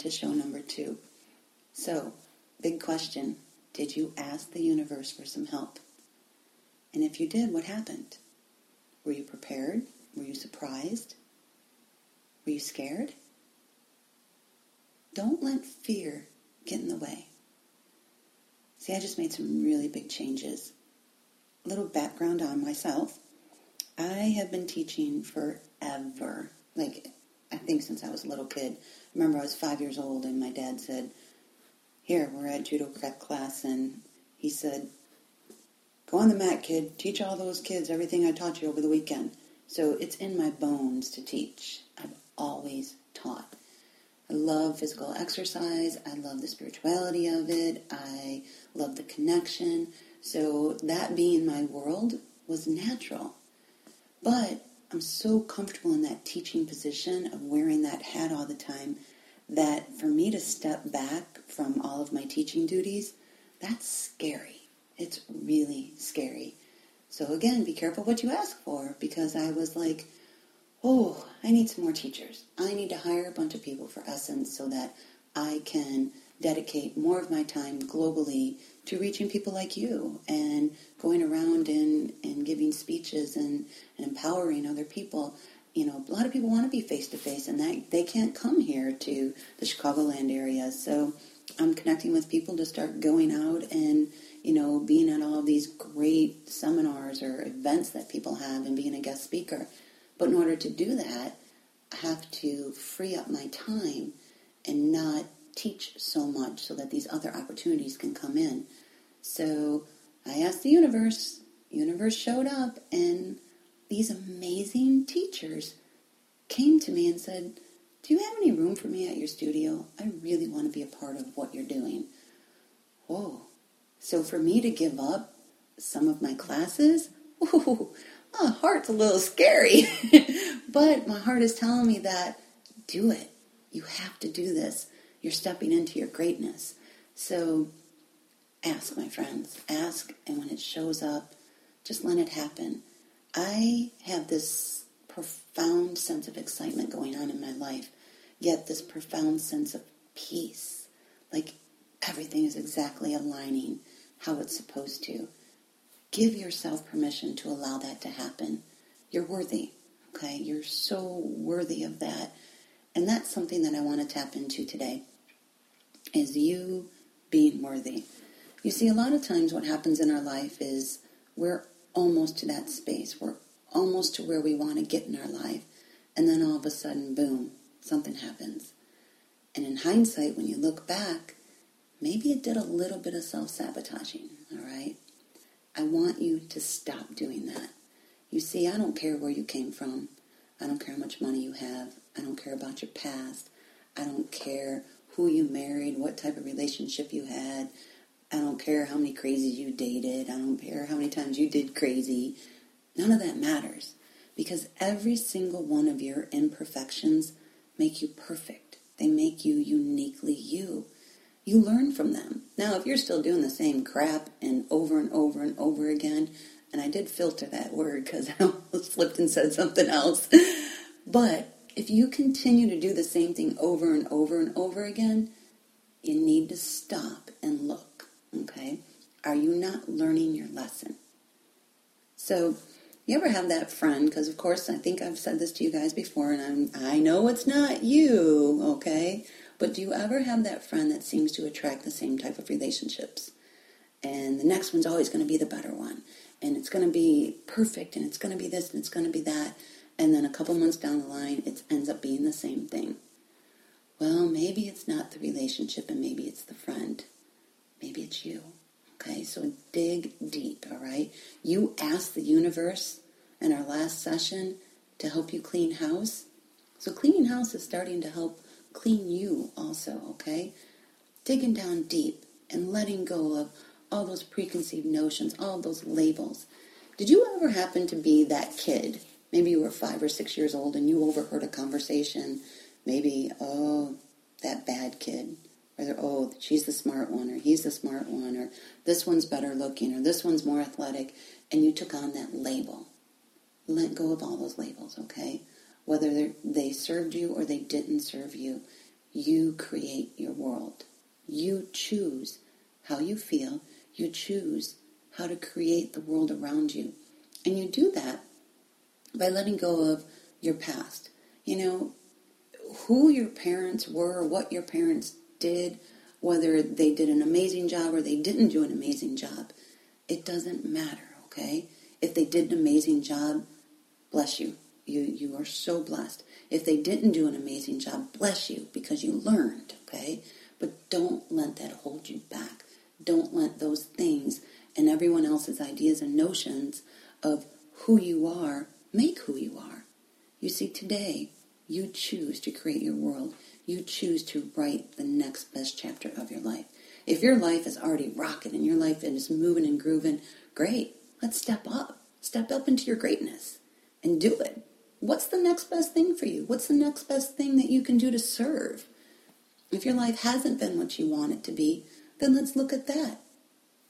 to show number two. So, big question Did you ask the universe for some help? And if you did, what happened? Were you prepared? Were you surprised? Were you scared? Don't let fear get in the way. See, I just made some really big changes. A little background on myself. I have been teaching forever. Like, I think since I was a little kid. Remember I was five years old and my dad said, Here, we're at judo class, and he said, Go on the mat, kid. Teach all those kids everything I taught you over the weekend. So it's in my bones to teach. I've always taught. I love physical exercise. I love the spirituality of it. I love the connection. So that being my world was natural. But I'm so comfortable in that teaching position of wearing that hat all the time that for me to step back from all of my teaching duties, that's scary. It's really scary. So again, be careful what you ask for because I was like, oh, I need some more teachers. I need to hire a bunch of people for Essence so that I can dedicate more of my time globally to reaching people like you and going around and, and giving speeches and, and empowering other people. You know, a lot of people want to be face to face and that they can't come here to the Chicagoland area. So I'm connecting with people to start going out and, you know, being at all these great seminars or events that people have and being a guest speaker. But in order to do that, I have to free up my time teach so much so that these other opportunities can come in. So I asked the universe, universe showed up, and these amazing teachers came to me and said, Do you have any room for me at your studio? I really want to be a part of what you're doing. Whoa. So for me to give up some of my classes, ooh, my heart's a little scary. but my heart is telling me that do it. You have to do this. You're stepping into your greatness. So ask, my friends. Ask, and when it shows up, just let it happen. I have this profound sense of excitement going on in my life, yet this profound sense of peace. Like everything is exactly aligning how it's supposed to. Give yourself permission to allow that to happen. You're worthy, okay? You're so worthy of that. And that's something that I want to tap into today is you being worthy. You see, a lot of times what happens in our life is we're almost to that space. We're almost to where we want to get in our life. And then all of a sudden, boom, something happens. And in hindsight, when you look back, maybe it did a little bit of self sabotaging, all right? I want you to stop doing that. You see, I don't care where you came from. I don't care how much money you have. I don't care about your past. I don't care who you married, what type of relationship you had. I don't care how many crazies you dated. I don't care how many times you did crazy. None of that matters because every single one of your imperfections make you perfect. They make you uniquely you you learn from them. Now, if you're still doing the same crap and over and over and over again, and I did filter that word because I almost flipped and said something else, but if you continue to do the same thing over and over and over again, you need to stop and look, okay? Are you not learning your lesson? So, you ever have that friend, because of course I think I've said this to you guys before, and I'm, I know it's not you, okay? But do you ever have that friend that seems to attract the same type of relationships? And the next one's always going to be the better one. And it's going to be perfect, and it's going to be this, and it's going to be that. And then a couple months down the line, it ends up being the same thing. Well, maybe it's not the relationship, and maybe it's the friend. Maybe it's you. Okay, so dig deep, all right? You asked the universe in our last session to help you clean house. So cleaning house is starting to help clean you also, okay? Digging down deep and letting go of all those preconceived notions, all those labels. Did you ever happen to be that kid? Maybe you were five or six years old and you overheard a conversation. Maybe, oh, that bad kid. Or, oh, she's the smart one, or he's the smart one, or this one's better looking, or this one's more athletic. And you took on that label. Let go of all those labels, okay? whether they served you or they didn't serve you. You create your world. You choose how you feel. You choose how to create the world around you. And you do that by letting go of your past. You know, who your parents were, what your parents did, whether they did an amazing job or they didn't do an amazing job, it doesn't matter, okay? If they did an amazing job, bless you. You, you are so blessed. If they didn't do an amazing job, bless you because you learned, okay? But don't let that hold you back. Don't let those things and everyone else's ideas and notions of who you are make who you are. You see, today, you choose to create your world. You choose to write the next best chapter of your life. If your life is already rocking and your life is moving and grooving, great. Let's step up. Step up into your greatness and do it. What's the next best thing for you? What's the next best thing that you can do to serve? If your life hasn't been what you want it to be, then let's look at that.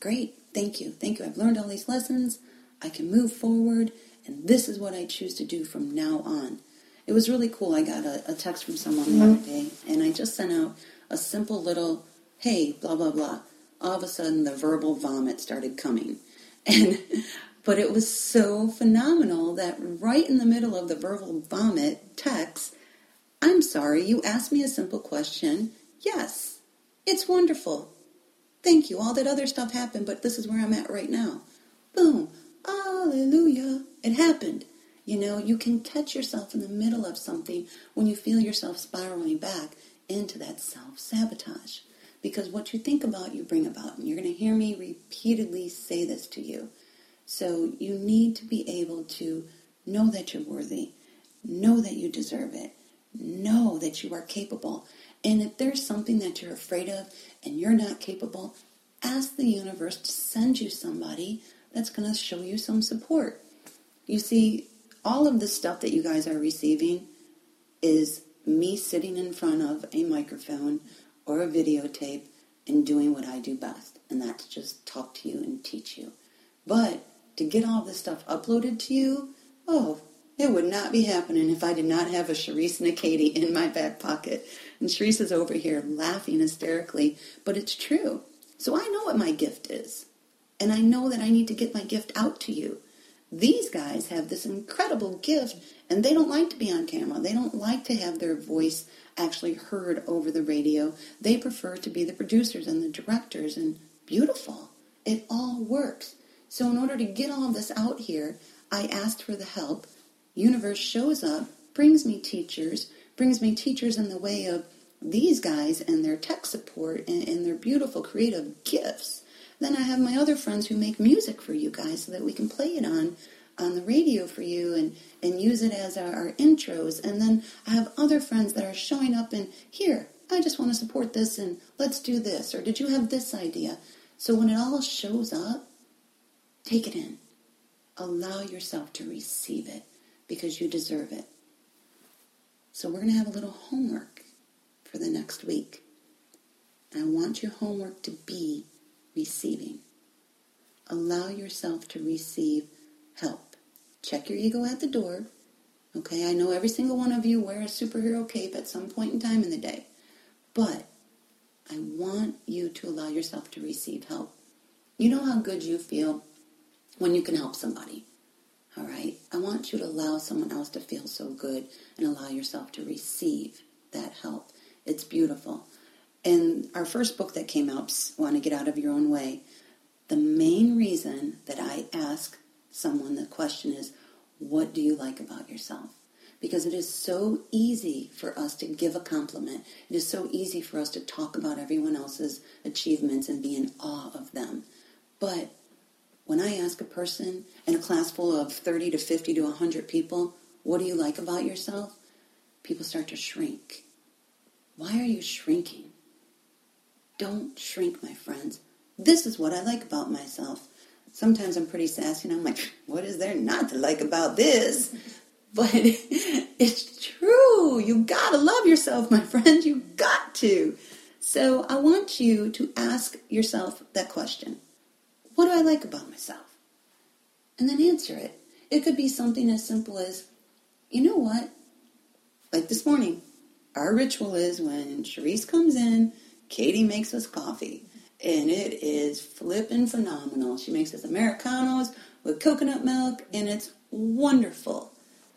Great. Thank you. Thank you. I've learned all these lessons. I can move forward, and this is what I choose to do from now on. It was really cool. I got a, a text from someone the other mm-hmm. day, and I just sent out a simple little, hey, blah, blah, blah. All of a sudden, the verbal vomit started coming. And but it was so phenomenal that right in the middle of the verbal vomit text, I'm sorry, you asked me a simple question. Yes, it's wonderful. Thank you. All that other stuff happened, but this is where I'm at right now. Boom. Hallelujah. It happened. You know, you can catch yourself in the middle of something when you feel yourself spiraling back into that self sabotage. Because what you think about, you bring about. And you're going to hear me repeatedly say this to you. So you need to be able to know that you're worthy, know that you deserve it, know that you are capable. And if there's something that you're afraid of and you're not capable, ask the universe to send you somebody that's going to show you some support. You see, all of the stuff that you guys are receiving is me sitting in front of a microphone or a videotape and doing what I do best, and that's just talk to you and teach you. But to get all this stuff uploaded to you, oh, it would not be happening if I did not have a Sharice and a Katie in my back pocket. And Sharice is over here laughing hysterically, but it's true. So I know what my gift is. And I know that I need to get my gift out to you. These guys have this incredible gift, and they don't like to be on camera. They don't like to have their voice actually heard over the radio. They prefer to be the producers and the directors, and beautiful. It all works. So, in order to get all of this out here, I asked for the help. Universe shows up, brings me teachers, brings me teachers in the way of these guys and their tech support and, and their beautiful creative gifts. Then I have my other friends who make music for you guys so that we can play it on on the radio for you and, and use it as our, our intros. And then I have other friends that are showing up and here, I just want to support this and let's do this. Or did you have this idea? So when it all shows up, Take it in. Allow yourself to receive it because you deserve it. So, we're going to have a little homework for the next week. I want your homework to be receiving. Allow yourself to receive help. Check your ego at the door. Okay, I know every single one of you wear a superhero cape at some point in time in the day. But I want you to allow yourself to receive help. You know how good you feel when you can help somebody. All right? I want you to allow someone else to feel so good and allow yourself to receive that help. It's beautiful. In our first book that came out, Want to Get Out of Your Own Way, the main reason that I ask someone the question is, What do you like about yourself? Because it is so easy for us to give a compliment. It is so easy for us to talk about everyone else's achievements and be in awe of them. But when I ask a person in a class full of 30 to 50 to 100 people, what do you like about yourself? People start to shrink. Why are you shrinking? Don't shrink, my friends. This is what I like about myself. Sometimes I'm pretty sassy and I'm like, what is there not to like about this? But it's true. You gotta love yourself, my friend. You got to. So I want you to ask yourself that question. What do I like about myself? And then answer it. It could be something as simple as, you know what? Like this morning, our ritual is when Cherise comes in, Katie makes us coffee. And it is flippin' phenomenal. She makes us Americanos with coconut milk, and it's wonderful.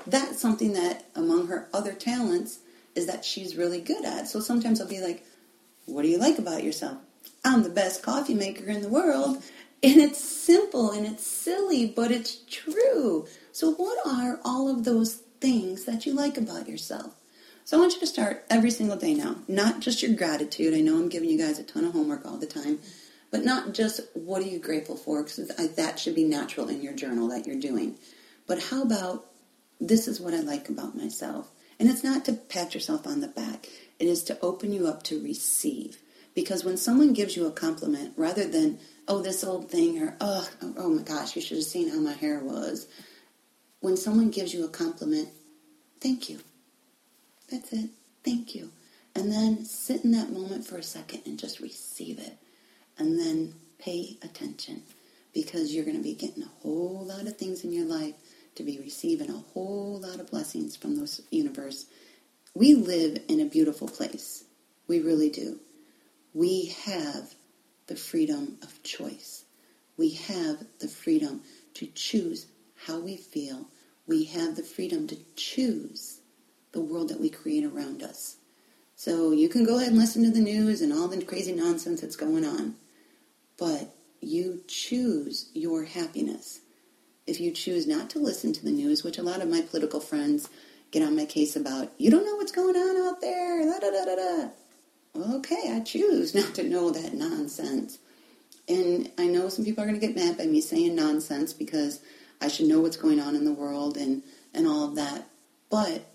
That's something that, among her other talents, is that she's really good at. So sometimes I'll be like, What do you like about yourself? I'm the best coffee maker in the world. And it's simple and it's silly, but it's true. So, what are all of those things that you like about yourself? So, I want you to start every single day now, not just your gratitude. I know I'm giving you guys a ton of homework all the time, but not just what are you grateful for, because that should be natural in your journal that you're doing. But how about this is what I like about myself? And it's not to pat yourself on the back, it is to open you up to receive. Because when someone gives you a compliment, rather than, oh, this old thing, or, oh, oh my gosh, you should have seen how my hair was. When someone gives you a compliment, thank you. That's it. Thank you. And then sit in that moment for a second and just receive it. And then pay attention because you're going to be getting a whole lot of things in your life to be receiving a whole lot of blessings from the universe. We live in a beautiful place. We really do we have the freedom of choice. We have the freedom to choose how we feel. We have the freedom to choose the world that we create around us. So you can go ahead and listen to the news and all the crazy nonsense that's going on, but you choose your happiness. If you choose not to listen to the news, which a lot of my political friends get on my case about, you don't know what's going on out there, da da da da da okay, I choose not to know that nonsense. And I know some people are going to get mad by me saying nonsense because I should know what's going on in the world and, and all of that. But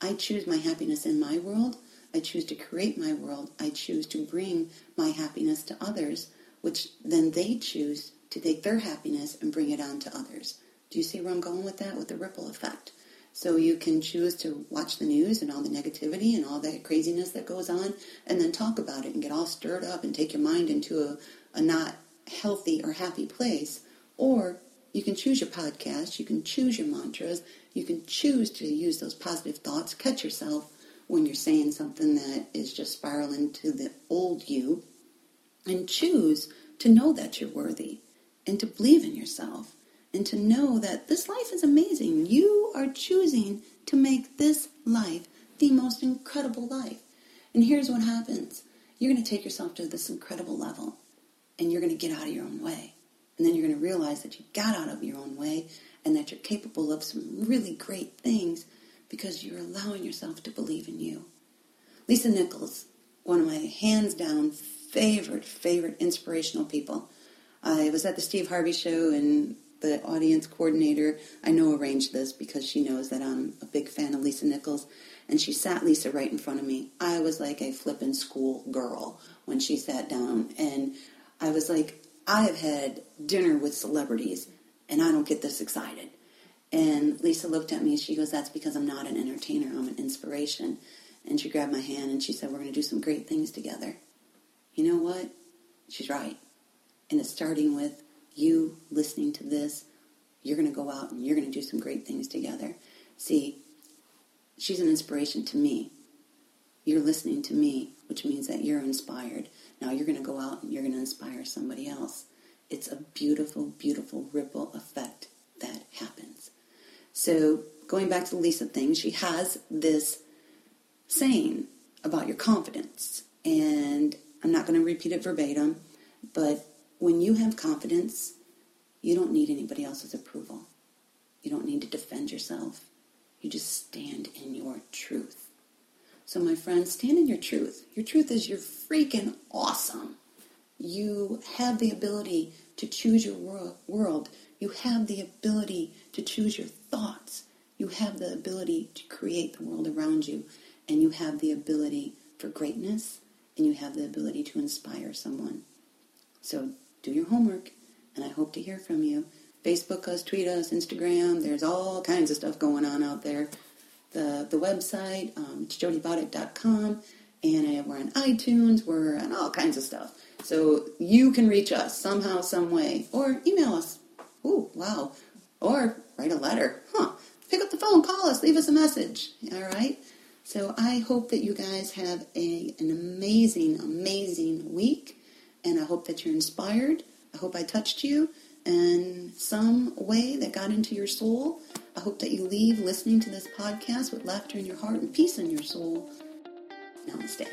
I choose my happiness in my world. I choose to create my world. I choose to bring my happiness to others, which then they choose to take their happiness and bring it on to others. Do you see where I'm going with that? With the ripple effect. So you can choose to watch the news and all the negativity and all that craziness that goes on and then talk about it and get all stirred up and take your mind into a, a not healthy or happy place. Or you can choose your podcast, you can choose your mantras, you can choose to use those positive thoughts, catch yourself when you're saying something that is just spiraling to the old you, and choose to know that you're worthy and to believe in yourself and to know that this life is amazing. You are choosing to make this life the most incredible life. And here's what happens you're going to take yourself to this incredible level, and you're going to get out of your own way. And then you're going to realize that you got out of your own way and that you're capable of some really great things because you're allowing yourself to believe in you. Lisa Nichols, one of my hands down favorite, favorite inspirational people. I was at the Steve Harvey show and the audience coordinator, I know arranged this because she knows that I'm a big fan of Lisa Nichols. And she sat Lisa right in front of me. I was like a flippin' school girl when she sat down. And I was like, I have had dinner with celebrities and I don't get this excited. And Lisa looked at me. And she goes, That's because I'm not an entertainer, I'm an inspiration. And she grabbed my hand and she said, We're going to do some great things together. You know what? She's right. And it's starting with you listening to this, you're going to go out and you're going to do some great things together. See, she's an inspiration to me. You're listening to me, which means that you're inspired. Now you're going to go out and you're going to inspire somebody else. It's a beautiful, beautiful ripple effect that happens. So, going back to the Lisa thing, she has this saying about your confidence. And I'm not going to repeat it verbatim, but when you have confidence, you don't need anybody else's approval. You don't need to defend yourself. You just stand in your truth. So, my friends, stand in your truth. Your truth is you're freaking awesome. You have the ability to choose your world. You have the ability to choose your thoughts. You have the ability to create the world around you. And you have the ability for greatness. And you have the ability to inspire someone. So do your homework, and I hope to hear from you. Facebook us, tweet us, Instagram. There's all kinds of stuff going on out there. The the website, um, it's jodiebaudek.com, and we're on iTunes. We're on all kinds of stuff. So you can reach us somehow, some way, or email us. Ooh, wow. Or write a letter. Huh. Pick up the phone, call us, leave us a message. All right. So I hope that you guys have a, an amazing, amazing week. And I hope that you're inspired. I hope I touched you in some way that got into your soul. I hope that you leave listening to this podcast with laughter in your heart and peace in your soul. Namaste.